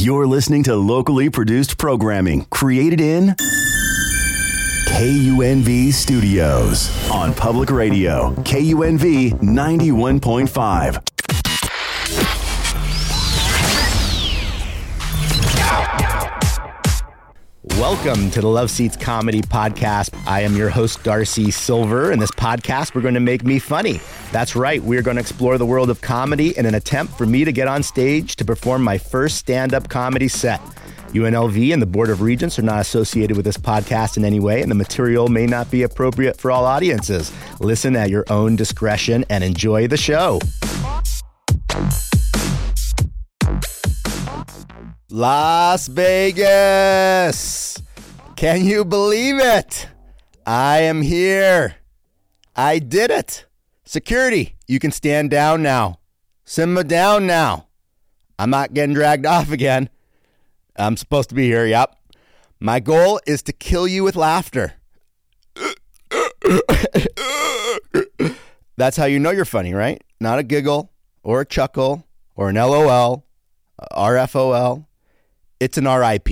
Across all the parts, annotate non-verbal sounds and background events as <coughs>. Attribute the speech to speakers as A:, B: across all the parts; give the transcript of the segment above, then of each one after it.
A: You're listening to locally produced programming created in KUNV Studios on public radio, KUNV 91.5.
B: Welcome to the LuvSeats Comedy Podcast. I am your host, Darcy Silver. In this podcast, we're going to make me funny. That's right, we're going to explore the world of comedy in an attempt for me to get on stage to perform my first stand up comedy set. UNLV and the Board of Regents are not associated with this podcast in any way, and the material may not be appropriate for all audiences. Listen at your own discretion and enjoy the show. Las Vegas. Can you believe it? I am here. I did it. Security, you can stand down now. Simmer down now. I'm not getting dragged <laughs> off again. I'm supposed to be here, yep. My goal is to kill you with laughter. <coughs> That's how you know you're funny, right? Not a giggle or a chuckle or an LOL, RFOL. It's an RIP.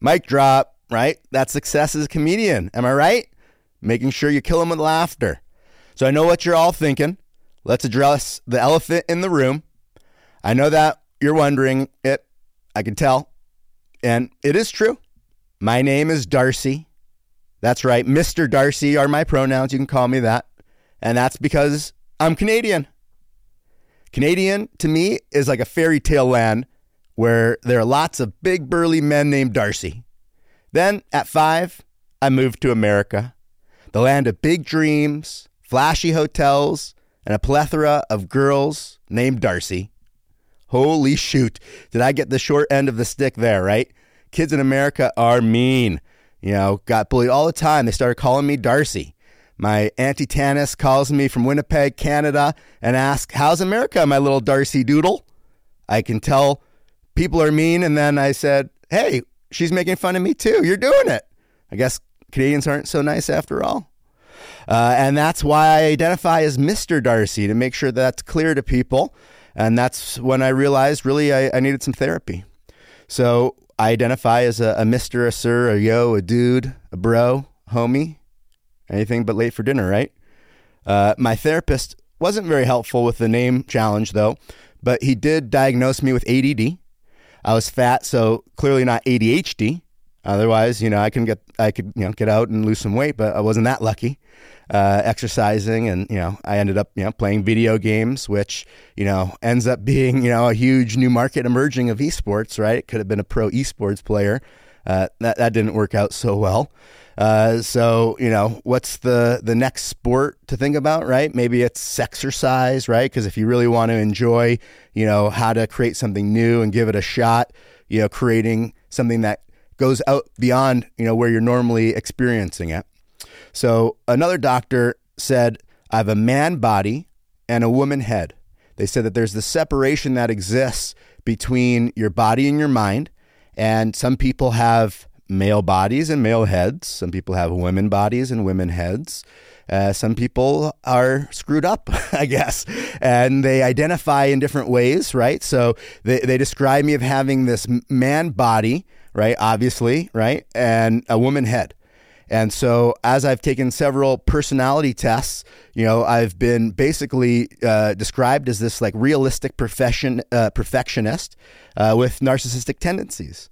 B: Mic drop, right? That's success as a comedian. Am I right? Making sure you kill them with laughter. So I know what you're all thinking. Let's address the elephant in the room. I know that you're wondering it. I can tell. And it is true. My name is Darcy. That's right. Mr. Darcy are my pronouns. You can call me that. And that's because I'm Canadian. Canadian to me is like a fairy tale land where there are lots of big burly men named Darcy. Then at five, I moved to America, the land of big dreams, flashy hotels, and a plethora of girls named Darcy. Holy shoot, did I get the short end of the stick there, right? Kids in America are mean. You know, got bullied all the time. They started calling me Darcy. My Auntie Tanis calls me from Winnipeg, Canada, and asks, How's America, my little Darcy Doodle? I can tell people are mean. And then I said, Hey, she's making fun of me too. You're doing it. I guess Canadians aren't so nice after all. Uh, and that's why I identify as Mr. Darcy to make sure that's clear to people. And that's when I realized really I, I needed some therapy. So I identify as a, a Mr., a sir, a yo, a dude, a bro, homie, anything but late for dinner, right? Uh, my therapist wasn't very helpful with the name challenge, though, but he did diagnose me with ADD. I was fat, so clearly not ADHD. Otherwise, you know, I can get I could you know get out and lose some weight, but I wasn't that lucky. Uh, exercising, and you know, I ended up you know playing video games, which you know ends up being you know a huge new market emerging of esports. Right? It could have been a pro esports player. Uh, that that didn't work out so well. Uh, so you know, what's the the next sport to think about? Right? Maybe it's exercise, right? Because if you really want to enjoy, you know, how to create something new and give it a shot, you know, creating something that goes out beyond you know where you're normally experiencing it. So another doctor said, "I have a man body and a woman head." They said that there's the separation that exists between your body and your mind, and some people have male bodies and male heads. Some people have women bodies and women heads. Uh, some people are screwed up, <laughs> I guess, and they identify in different ways, right? So they, they describe me of having this man body, right? Obviously, right? And a woman head. And so, as I've taken several personality tests, you know, I've been basically uh, described as this like realistic profession uh, perfectionist uh, with narcissistic tendencies.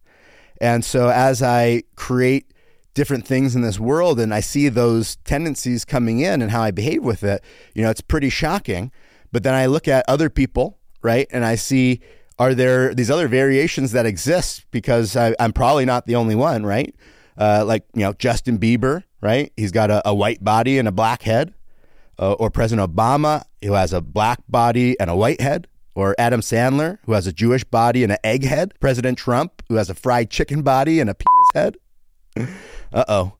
B: And so, as I create different things in this world and I see those tendencies coming in and how I behave with it, you know, it's pretty shocking. But then I look at other people, right, and I see are there these other variations that exist because I, I'm probably not the only one, right? Uh, like you know Justin Bieber, right? He's got a, a white body and a black head, uh, or President Obama, who has a black body and a white head, or Adam Sandler, who has a Jewish body and an egg head, President Trump, who has a fried chicken body and a penis head. <laughs> uh oh.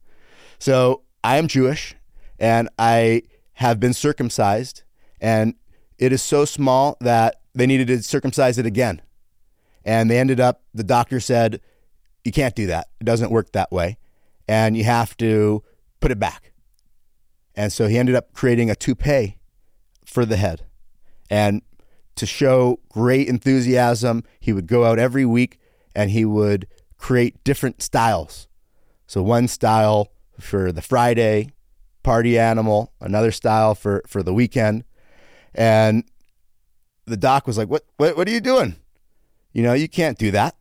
B: So I am Jewish, and I have been circumcised, and it is so small that they needed to circumcise it again. And they ended up, the doctor said, you can't do that. It doesn't work that way. And you have to put it back. And so he ended up creating a toupee for the head. And to show great enthusiasm, he would go out every week and he would create different styles. So one style for the Friday party animal, another style for for the weekend. And the doc was like, "What what what are you doing? You know, you can't do that."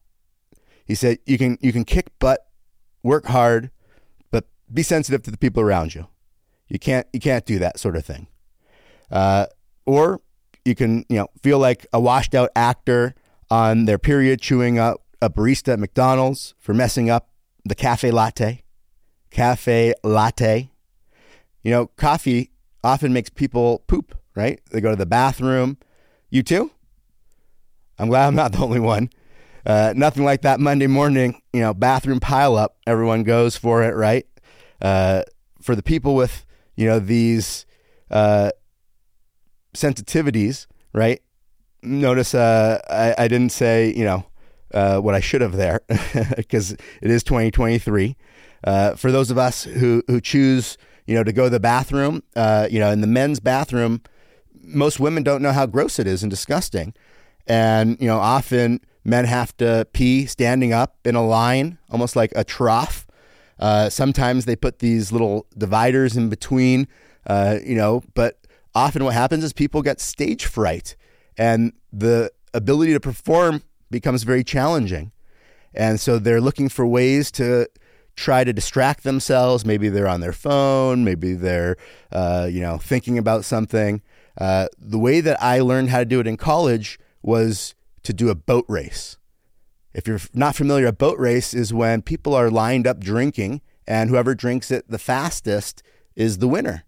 B: He said, "You can you can kick butt, work hard, but be sensitive to the people around you. You can't you can't do that sort of thing." Uh, or you can you know feel like a washed out actor on their period chewing up a barista at McDonald's for messing up the cafe latte. Cafe latte. You know, coffee often makes people poop, right? They go to the bathroom. You too? I'm glad I'm not the only one. Uh, nothing like that Monday morning, you know, bathroom pile up. Everyone goes for it, right? Uh, for the people with, you know, these uh, sensitivities, right? Notice uh, I, I didn't say, you know, uh, what I should have there <laughs> because it is 2023. Uh, for those of us who, who choose, you know, to go to the bathroom, you know, in the men's bathroom, most women don't know how gross it is and disgusting. And, you know, often men have to pee standing up in a line, almost like a trough. Uh, sometimes they put these little dividers in between, uh, you know, but often what happens is people get stage fright and the ability to perform becomes very challenging. And so they're looking for ways to try to distract themselves. Maybe they're on their phone, maybe they're, uh, you know, thinking about something. Uh, the way that I learned how to do it in college was to do a boat race. If you're not familiar, a boat race is when people are lined up drinking, and whoever drinks it the fastest is the winner.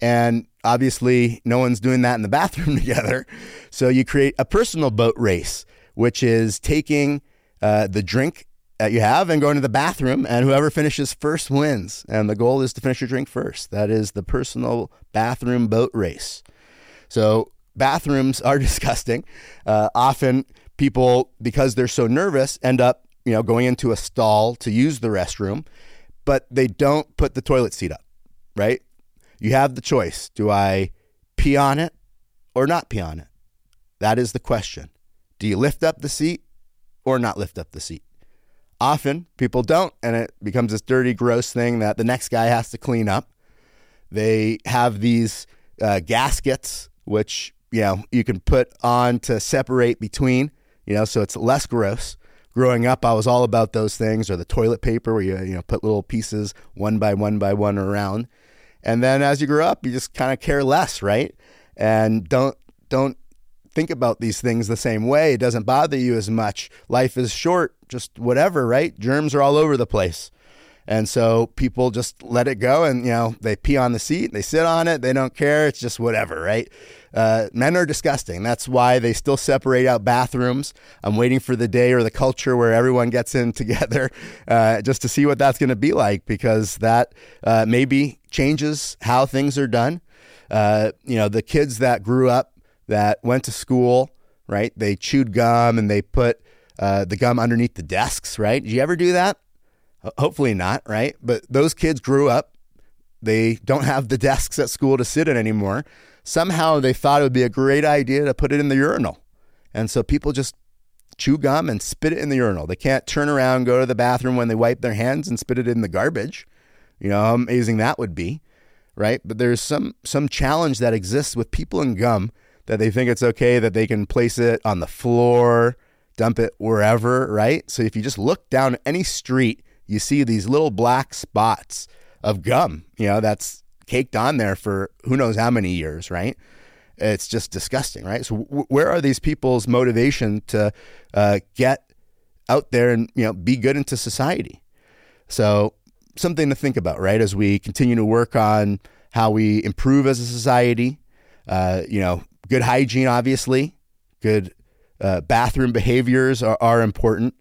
B: And obviously, no one's doing that in the <laughs> bathroom together. So you create a personal boat race, which is taking uh, the drink that you have and going to the bathroom, and whoever finishes first wins. And the goal is to finish your drink first. That is the personal bathroom boat race. So bathrooms <laughs> are disgusting. Uh, often people, because they're so nervous, end up you know going into a stall to use the restroom, but they don't put the toilet seat up. Right? You have the choice. Do I pee on it or not pee on it? That is the question. Do you lift up the seat or not lift up the seat? Often people don't, and it becomes this dirty, gross thing that the next guy has to clean up. They have these uh, gaskets, which you know you can put on to separate between, you know, so it's less gross. Growing up, I was all about those things, or the toilet paper, where you you know put little pieces one by one by one around. And then as you grow up, you just kind of care less, right? And don't don't think about these things the same way. It doesn't bother you as much. Life is short, just whatever, right? Germs are all over the place. And so people just let it go and, you know, they pee on the seat, they sit on it, they don't care. It's just whatever, right? Uh, men are disgusting. That's why they still separate out bathrooms. I'm waiting for the day or the culture where everyone gets in <laughs> together uh, just to see what that's going to be like because that uh, maybe changes how things are done. Uh, you know, the kids that grew up that went to school, right? They chewed gum and they put uh, the gum underneath the desks, right? Did you ever do that? Hopefully not, right? But those kids grew up. They don't have the desks at school to sit in anymore. Somehow they thought it would be a great idea to put it in the urinal. And so people just chew gum and spit it in the urinal. They can't turn around, go to the bathroom when they wipe their hands and spit it in the garbage. You know how amazing that would be, right? But there's some some challenge that exists with people and gum that they think it's okay that they can place it on the floor, dump it wherever, right? So if you just look down any street, you see these little black spots of gum, you know, that's caked on there for who knows how many years, right? It's just disgusting, right? So w- where are these people's motivation to uh, get out there and you know be good into society? So something to think about, right? As we continue to work on how we improve as a society, uh, you know, good hygiene, obviously, good uh, bathroom behaviors are, are important.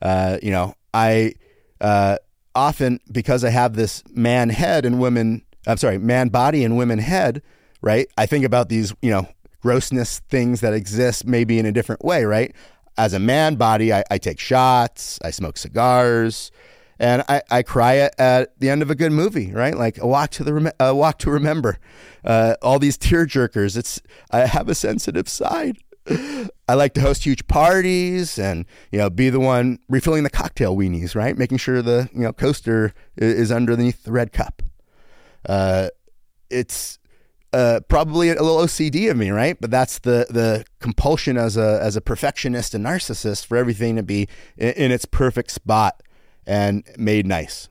B: Uh, you know, I uh, often because I have this man head and women, I'm sorry, man body and women head, right? I think about these, you know, grossness things that exist maybe in a different way, right? As a man body, I, I take shots, I smoke cigars, and I, I cry at, at, the end of a good movie, right? Like a walk to the a walk to remember. Uh, all these tear jerkers. It's I have a sensitive side. I like to host huge parties and you know be the one refilling the cocktail weenies, right? Making sure the you know coaster is underneath the red cup. Uh, it's uh, probably a little OCD of me, right? But that's the the compulsion as a as a perfectionist and narcissist for everything to be in, in its perfect spot and made nice.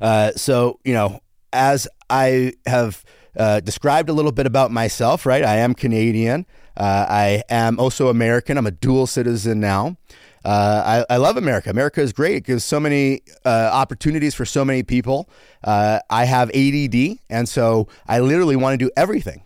B: Uh, so you know, as I have uh, described a little bit about myself, right? I am Canadian. Uh, I am also American. I'm a dual citizen now. Uh, I, I, love America. America is great. It gives so many uh, opportunities for so many people. Uh, I have ADD, and so I literally want to do everything.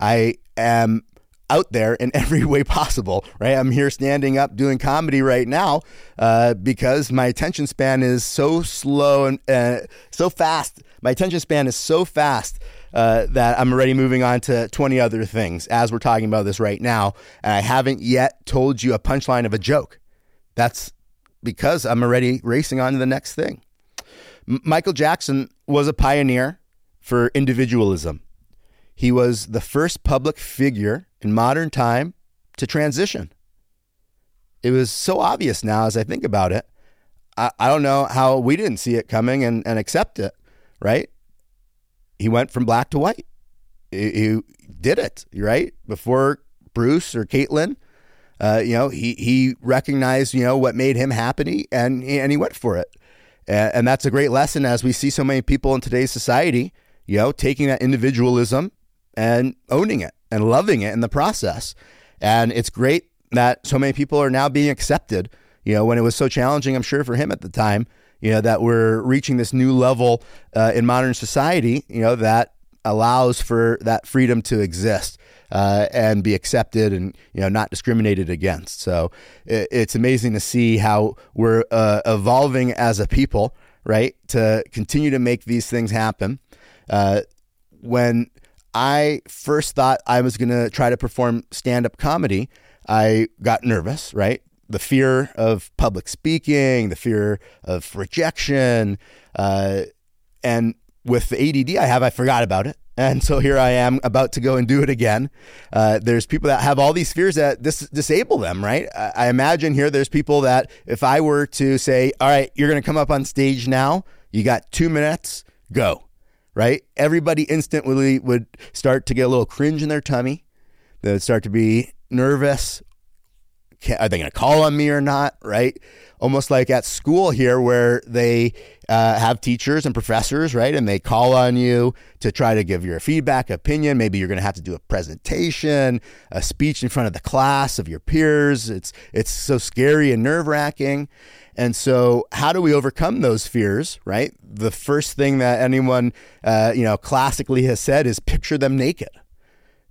B: I am out there in <laughs> every way possible, right? I'm here standing up doing comedy right now uh, because my attention span is so slow and uh, so fast. My attention span is so fast uh, that I'm already moving on to 20 other things as we're talking about this right now. And I haven't yet told you a punchline of a joke. That's because I'm already racing on to the next thing. M- Michael Jackson was a pioneer for individualism. He was the first public figure in modern time to transition. It was so obvious now as I think about it. I, I don't know how we didn't see it coming and, and accept it, right? He went from black to white. He, he did it, right? Before Bruce or Caitlyn, uh, you know, he he recognized you know what made him happy, and and he went for it, and, and that's a great lesson as we see so many people in today's society, you know, taking that individualism and owning it and loving it in the process, and it's great that so many people are now being accepted. You know, when it was so challenging, I'm sure for him at the time, you know, that we're reaching this new level uh, in modern society, you know, that allows for that freedom to exist uh, and be accepted and you know not discriminated against. So it, it's amazing to see how we're uh, evolving as a people, right? To continue to make these things happen. Uh, when I first thought I was going to try to perform stand up comedy, I got nervous, right? The fear of public speaking, the fear of rejection, uh, and with the ADD I have, I forgot about it. And so here I am about to go and do it again. Uh, there's people that have all these fears that dis- disable them, right? I-, I imagine here there's people that if I were to say, all right, you're going to come up on stage now, you got two minutes, go, right? Everybody instantly would start to get a little cringe in their tummy. They would start to be nervous. Are they going to call on me or not, right? Almost like at school here where they uh, have teachers and professors, right? And they call on you to try to give your feedback, opinion. Maybe you're going to have to do a presentation, a speech in front of the class of your peers. It's it's so scary and nerve wracking. And so, how do we overcome those fears? Right. The first thing that anyone, uh, you know, classically has said is picture them naked.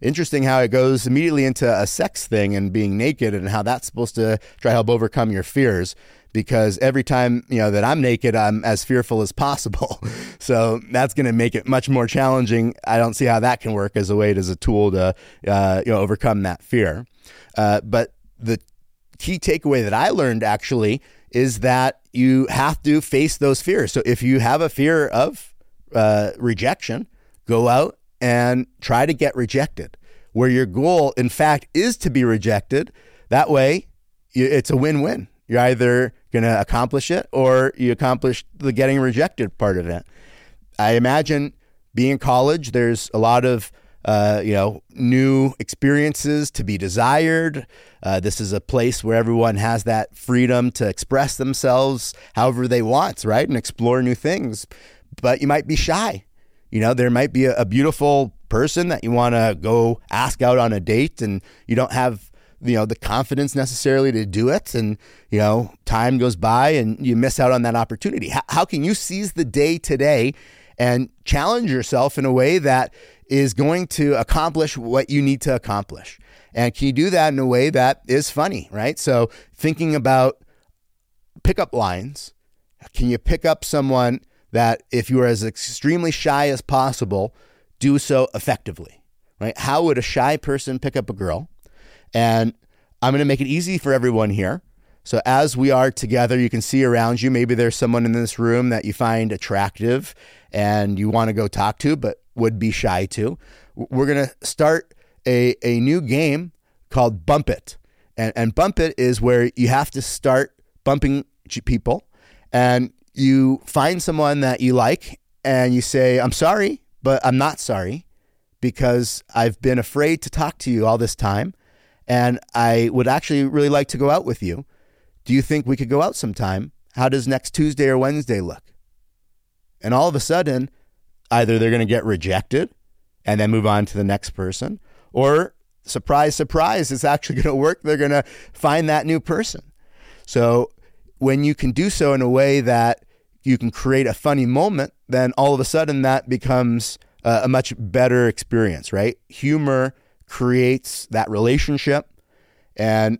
B: Interesting how it goes immediately into a sex thing and being naked and how that's supposed to try help overcome your fears because every time you know that I'm naked, I'm as fearful as possible. <laughs> so that's going to make it much more challenging. I don't see how that can work as a way as a tool to uh, you know overcome that fear. Uh, but the key takeaway that I learned actually is that you have to face those fears. So if you have a fear of uh, rejection, go out and try to get rejected. Where your goal, in fact, is to be rejected. That way, it's a win-win. You're either going to accomplish it or you accomplish the getting rejected part of it. I imagine being in college, there's a lot of uh, you know new experiences to be desired. Uh, this is a place where everyone has that freedom to express themselves however they want, right, and explore new things. But you might be shy. You know, there might be a, a beautiful person that you want to go ask out on a date, and you don't have you know the confidence necessarily to do it. And you know time goes by and you miss out on that opportunity. How, how can you seize the day today and challenge yourself in a way that is going to accomplish what you need to accomplish? And can you do that in a way that is funny right? So thinking about pickup lines can you pick up someone that if you are as extremely shy as possible do so effectively right how would a shy person pick up a girl and I'm going to make it easy for everyone here. So as we are together, you can see around you, maybe there's someone in this room that you find attractive and you want to go talk to, but would be shy to. We're going to start a, a new game called Bump It. And, and Bump It is where you have to start bumping people and you find someone that you like and you say, I'm sorry, but I'm not sorry because I've been afraid to talk to you all this time and I would actually really like to go out with you. Do you think we could go out sometime? How does next Tuesday or Wednesday look? And all of a sudden, either they're going to get rejected and then move on to the next person, or surprise, surprise, it's actually going to work. They're going to find that new person. So when you can do so in a way that you can create a funny moment, then all of a sudden that becomes a, a much better experience, right? Humor creates that relationship. And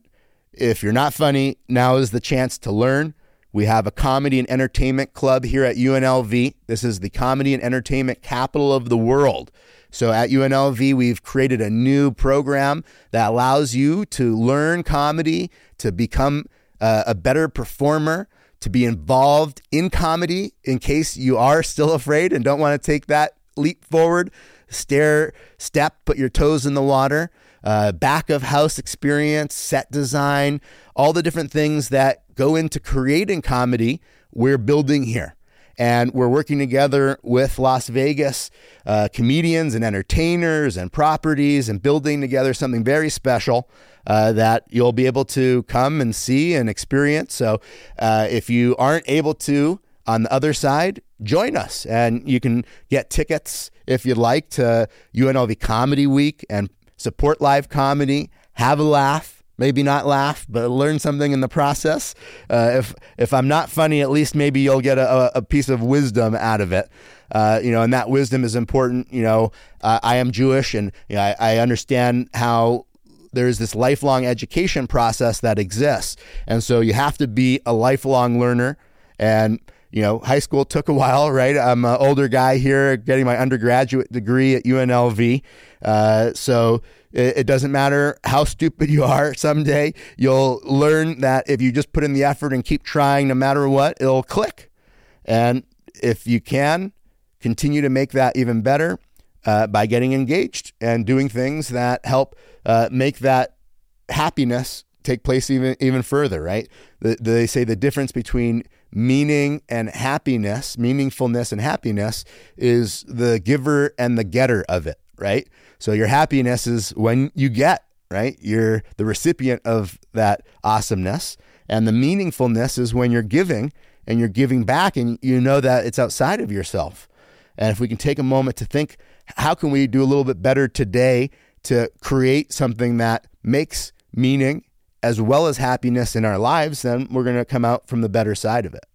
B: if you're not funny, now is the chance to learn. We have a comedy and entertainment club here at UNLV. This is the comedy and entertainment capital of the world. So at UNLV, we've created a new program that allows you to learn comedy, to become uh, a better performer, to be involved in comedy in case you are still afraid and don't want to take that leap forward, stare, step, put your toes in the water, uh, back of house experience, set design, all the different things that go into creating comedy, we're building here. And we're working together with Las Vegas uh, comedians and entertainers and properties and building together something very special uh, that you'll be able to come and see and experience. So uh, if you aren't able to, on the other side, join us. And you can get tickets if you'd like to UNLV Comedy Week and support live comedy, have a laugh maybe not laugh, but learn something in the process. Uh, if if I'm not funny, at least maybe you'll get a, a piece of wisdom out of it. Uh, you know, and that wisdom is important. You know, uh, I am Jewish, and you know, I, I understand how there's this lifelong education process that exists, and so you have to be a lifelong learner. And you know, high school took a while, right? I'm an older guy here, getting my undergraduate degree at UNLV. Uh, so it, it, doesn't matter how stupid you are. Someday you'll learn that if you just put in the effort and keep trying, no matter what, it'll click. And if you can, continue to make that even better uh, by getting engaged and doing things that help uh, make that happiness take place even even further. Right? The, they say the difference between meaning and happiness, meaningfulness and happiness, is the giver and the getter of it, right? So your happiness is when you get, right? You're the recipient of that awesomeness. And the meaningfulness is when you're giving and you're giving back and you know that it's outside of yourself. And if we can take a moment to think, how can we do a little bit better today to create something that makes meaning as well as happiness in our lives, then we're going to come out from the better side of it.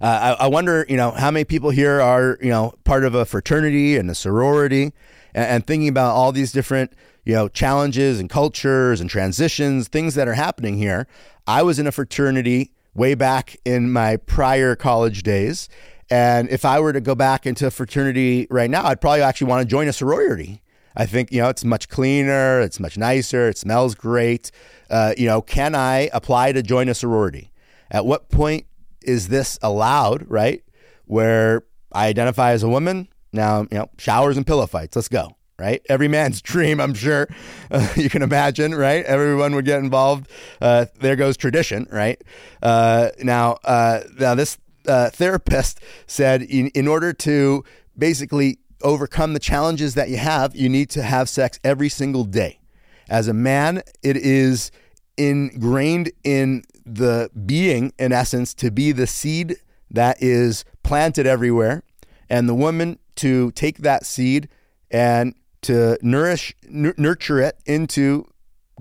B: Uh, I, I, wonder, you know, how many people here are, you know, part of a fraternity and a sorority, and, and thinking about all these different, you know, challenges and cultures and transitions, things that are happening here. I was in a fraternity way back in my prior college days, and if I were to go back into fraternity right now, I'd probably actually want to join a sorority. I think you know it's much cleaner, it's much nicer, it smells great. Uh, you know, can I apply to join a sorority? At what point is this allowed? Right, where I identify as a woman now, you know, showers and pillow fights. Let's go. Right, every man's <laughs> dream. I'm sure uh, you can imagine. Right, everyone would get involved. Uh, there goes tradition. Right uh, now, uh, now this uh, therapist said in, in order to basically overcome the challenges that you have, you need to have sex every single day. As a man, it is ingrained in the being, in essence, to be the seed that is planted everywhere, and the woman to take that seed and to nourish, n- nurture it into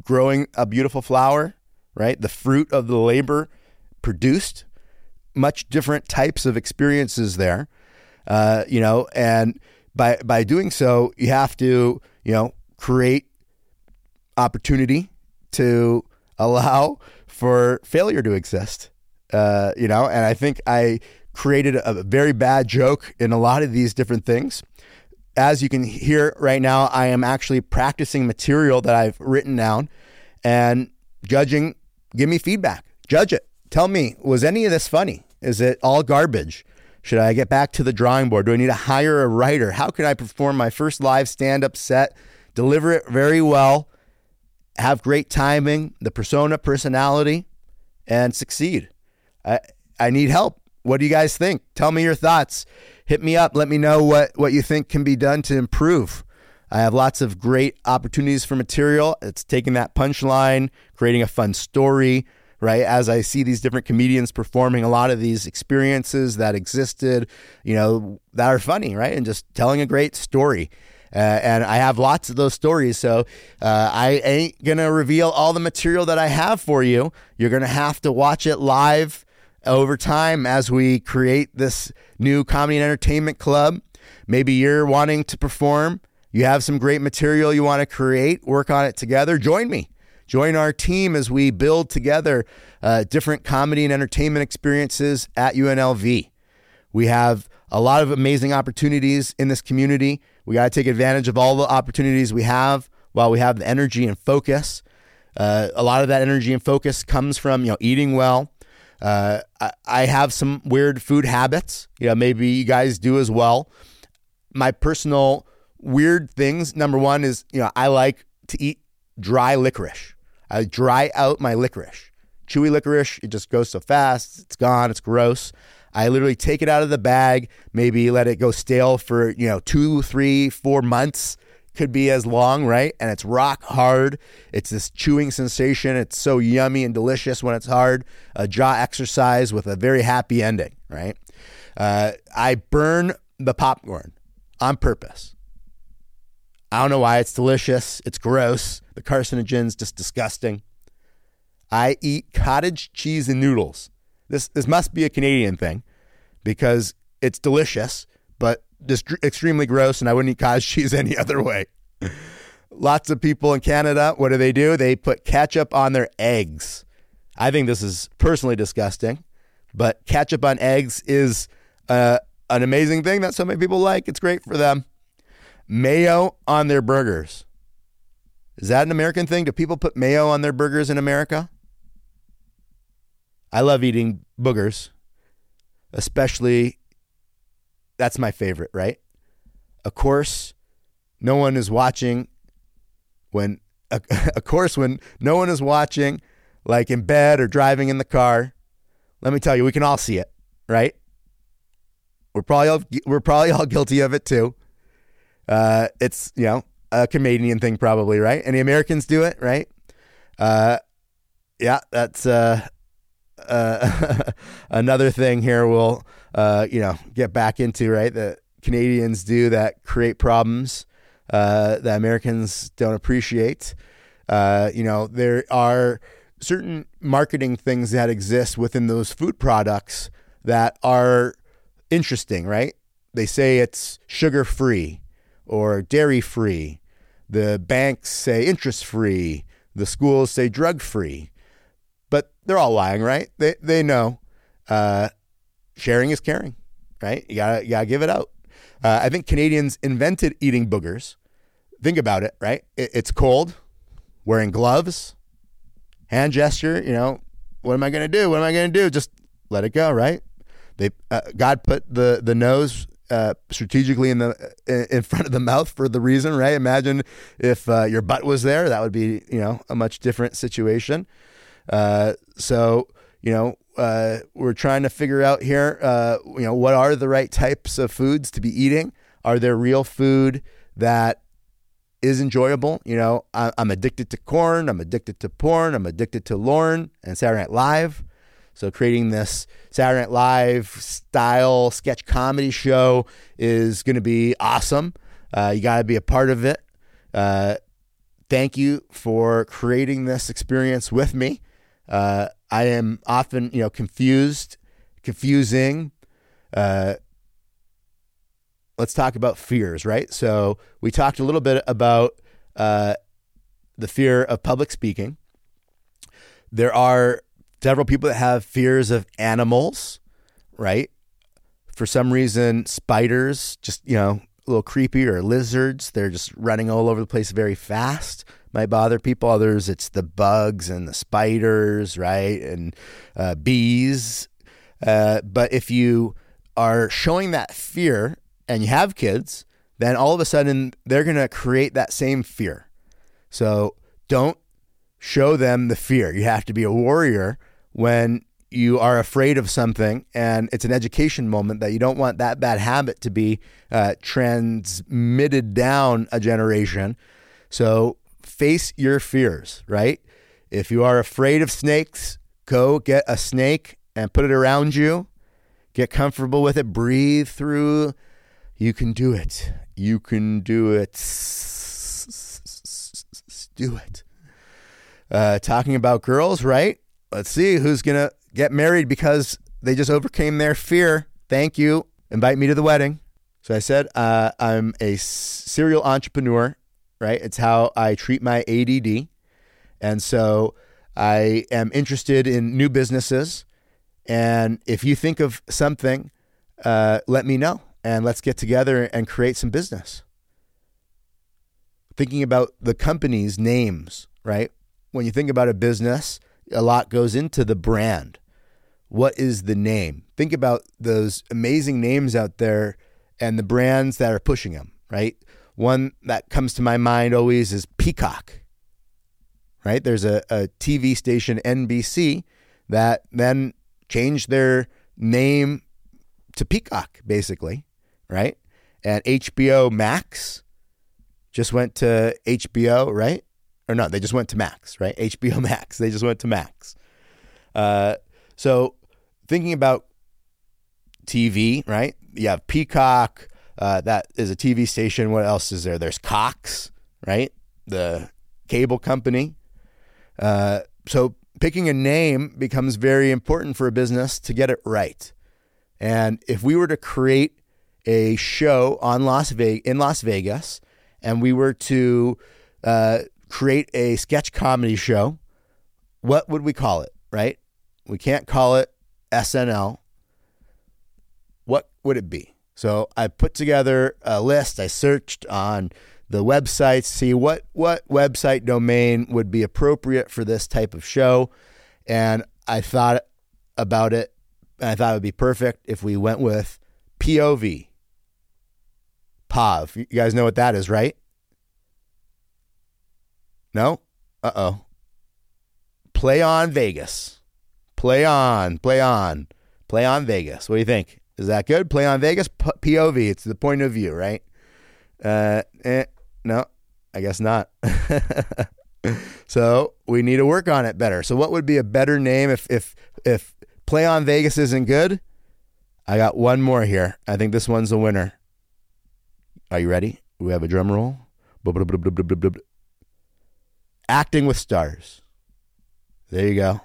B: growing a beautiful flower, right? The fruit of the labor produced. Much different types of experiences there, uh, you know, and by by doing so, you have to you know create opportunity to allow for failure to exist. Uh, you know, and I think I created a very bad joke in a lot of these different things. As you can hear right now, I am actually practicing material that I've written down and judging. Give me feedback. Judge it. Tell me, was any of this funny? Is it all garbage? Should I get back to the drawing board? Do I need to hire a writer? How can I perform my first live stand up set, deliver it very well, have great timing, the persona, personality, and succeed. I, I need help. What do you guys think? Tell me your thoughts. Hit me up. Let me know what, what you think can be done to improve. I have lots of great opportunities for material. It's taking that punchline, creating a fun story, right? As I see these different comedians performing a lot of these experiences that existed, you know, that are funny, right? And just telling a great story. Uh, and I have lots of those stories. So uh, I ain't going to reveal all the material that I have for you. You're going to have to watch it live over time as we create this new comedy and entertainment club. Maybe you're wanting to perform. You have some great material you want to create, work on it together. Join me. Join our team as we build together uh, different comedy and entertainment experiences at UNLV. We have a lot of amazing opportunities in this community. We got to take advantage of all the opportunities we have while we have the energy and focus. Uh, a lot of that energy and focus comes from you know eating well. Uh, I, I have some weird food habits. You know, maybe you guys do as well. My personal weird things. Number one is you know I like to eat dry licorice. I dry out my licorice. Chewy licorice, it just goes so fast. It's gone. It's gross. I literally take it out of the bag, maybe let it go stale for, you know, two, three, four months. Could be as long, right? And it's rock hard. It's this chewing sensation. It's so yummy and delicious when it's hard. A jaw exercise with a very happy ending, right? Uh, I burn the popcorn on purpose. I don't know why it's delicious. It's gross. The carcinogens just disgusting. I eat cottage cheese and noodles. This this must be a Canadian thing because it's delicious, but just extremely gross, and I wouldn't eat cottage <laughs> cheese any other way. Lots of people in Canada, what do they do? They put ketchup on their eggs. I think this is personally disgusting, but ketchup on eggs is uh, an amazing thing that so many people like. It's great for them. Mayo on their burgers. Is that an American thing? Do people put mayo on their burgers in America? I love eating boogers, especially that's my favorite, right? Of course, no one is watching when <laughs> of course when no one is watching like in bed or driving in the car. Let me tell you, we can all see it, right? We're probably all, we're probably all <laughs> guilty of it too. Uh, it's you know a Canadian thing, probably, right? Any Americans do it, right? Uh, yeah, that's uh, uh, <laughs> another thing here we'll uh, you know get back into right that Canadians do that create problems uh, that Americans don't appreciate. You know there are certain marketing things that exist within those food products that are interesting, right? They say it's sugar free or dairy free. The banks say interest free. The schools say drug free but they're all lying, right? They they know uh, sharing is caring, right? You gotta you gotta give it out. Uh, I think Canadians invented eating boogers. Think about it, right? It, it's cold, wearing gloves, hand gesture. You know, what am I gonna do? What am I gonna do? Just let it go, right? They uh, God put the the nose uh, strategically in the in front of the mouth for the reason, right? Imagine if uh, your butt was there, that would be you know a much different situation. Uh, so, you know, uh, we're trying to figure out here, uh, you know, what are the right types of foods to be eating? Are there real food that is enjoyable? You know, I, am addicted to corn. I'm addicted to porn. I'm addicted to Lorne and Saturday Night Live. So creating this Saturday Night Live style sketch comedy show is going to be awesome. Uh, you got to be a part of it. Uh, thank you for creating this experience with me. Uh, I am often, you know, confused, confusing. Uh, let's talk about fears, right? So we talked a little bit about uh, the fear of public speaking. There are several people that have fears of animals, right? For some reason, spiders just, you know, a little creepy or lizards, they're just running all over the place very fast might bother people. Others, it's the bugs and the spiders, right? And uh, bees. Uh, but if you are showing that fear and you have kids, then all of a sudden they're going to create that same fear. So don't show them the fear. You have to be a warrior when you are afraid of something and it's an education moment that you don't want that bad habit to be uh, transmitted down a generation. So face your fears, right? If you are afraid of snakes, go get a snake and put it around you. Get comfortable with it. Breathe through. You can do it. You can do it. Do it. Uh, talking about girls, right? Let's see who's going to get married because they just overcame their fear. Thank you. Invite me to the wedding. So I said, uh, I'm a serial entrepreneur, right? It's how I treat my ADD. And so I am interested in new businesses. And if you think of something, uh, let me know and let's get together and create some business. Thinking about the company's names, right? When you think about a business, a lot goes into the brand. What is the name? Think about those amazing names out there and the brands that are pushing them, right? One that comes to my mind always is Peacock, right? There's a, a TV station, NBC, that then changed their name to Peacock, basically, right? And HBO Max just went to HBO, right? Or no, they just went to Max, right? <laughs> HBO Max. They just went to Max. Uh, so thinking about TV, right? You have Peacock. Uh, that is a TV station. What else is there? There's Cox, right? The cable company. Uh, so picking a name becomes very important for a business to get it right. And if we were to create a show on Las Vegas in Las Vegas, and we were to uh, create a sketch comedy show, what would we call it? Right? We can't call it SNL. What would it be? So I put together a list. I searched on the websites, see what what website domain would be appropriate for this type of show, and I thought about it, and I thought it would be perfect if we went with POV. POV. You guys know what that is, right? No? Uh oh. Play on Vegas. Play on, play on, play on Vegas. What do you think? Is that good? Play on Vegas, P- POV. It's the point of view, right? Uh, eh, no, I guess not. <laughs> so we need to work on it better. So what would be a better name if if if Play on Vegas isn't good? I got one more here. I think this one's the winner. Are you ready? We have a drum roll. Acting with stars. There you go.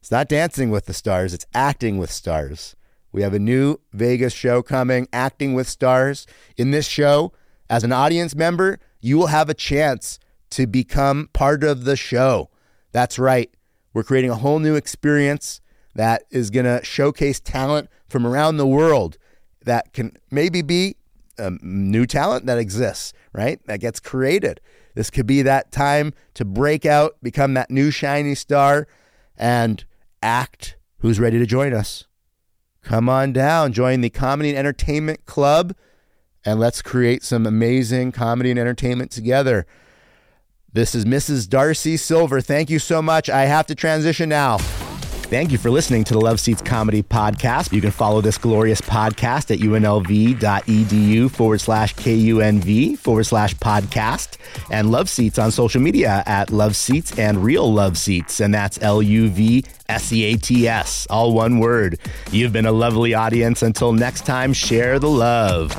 B: It's not dancing with the stars, it's acting with stars. We have a new Vegas show coming, Acting with Stars. In this show, as an audience member, you will have a chance to become part of the show. That's right. We're creating a whole new experience that is going to showcase talent from around the world that can maybe be um, new talent that exists, right? That gets created. This could be that time to break out, become that new shiny star, and act who's ready to join us. Come on down, join the Comedy and Entertainment Club, and let's create some amazing comedy and entertainment together. This is Mrs. Darcy Silver. Thank you so much. I have to transition now. Thank you for listening to the LuvSeats Comedy Podcast. You can follow this glorious podcast at unlv.edu forward slash KUNV forward slash podcast and LuvSeats on social media at LuvSeats and Real LuvSeats. And that's L U V S E A T S, all one word. You've been a lovely audience. Until next time, share the love.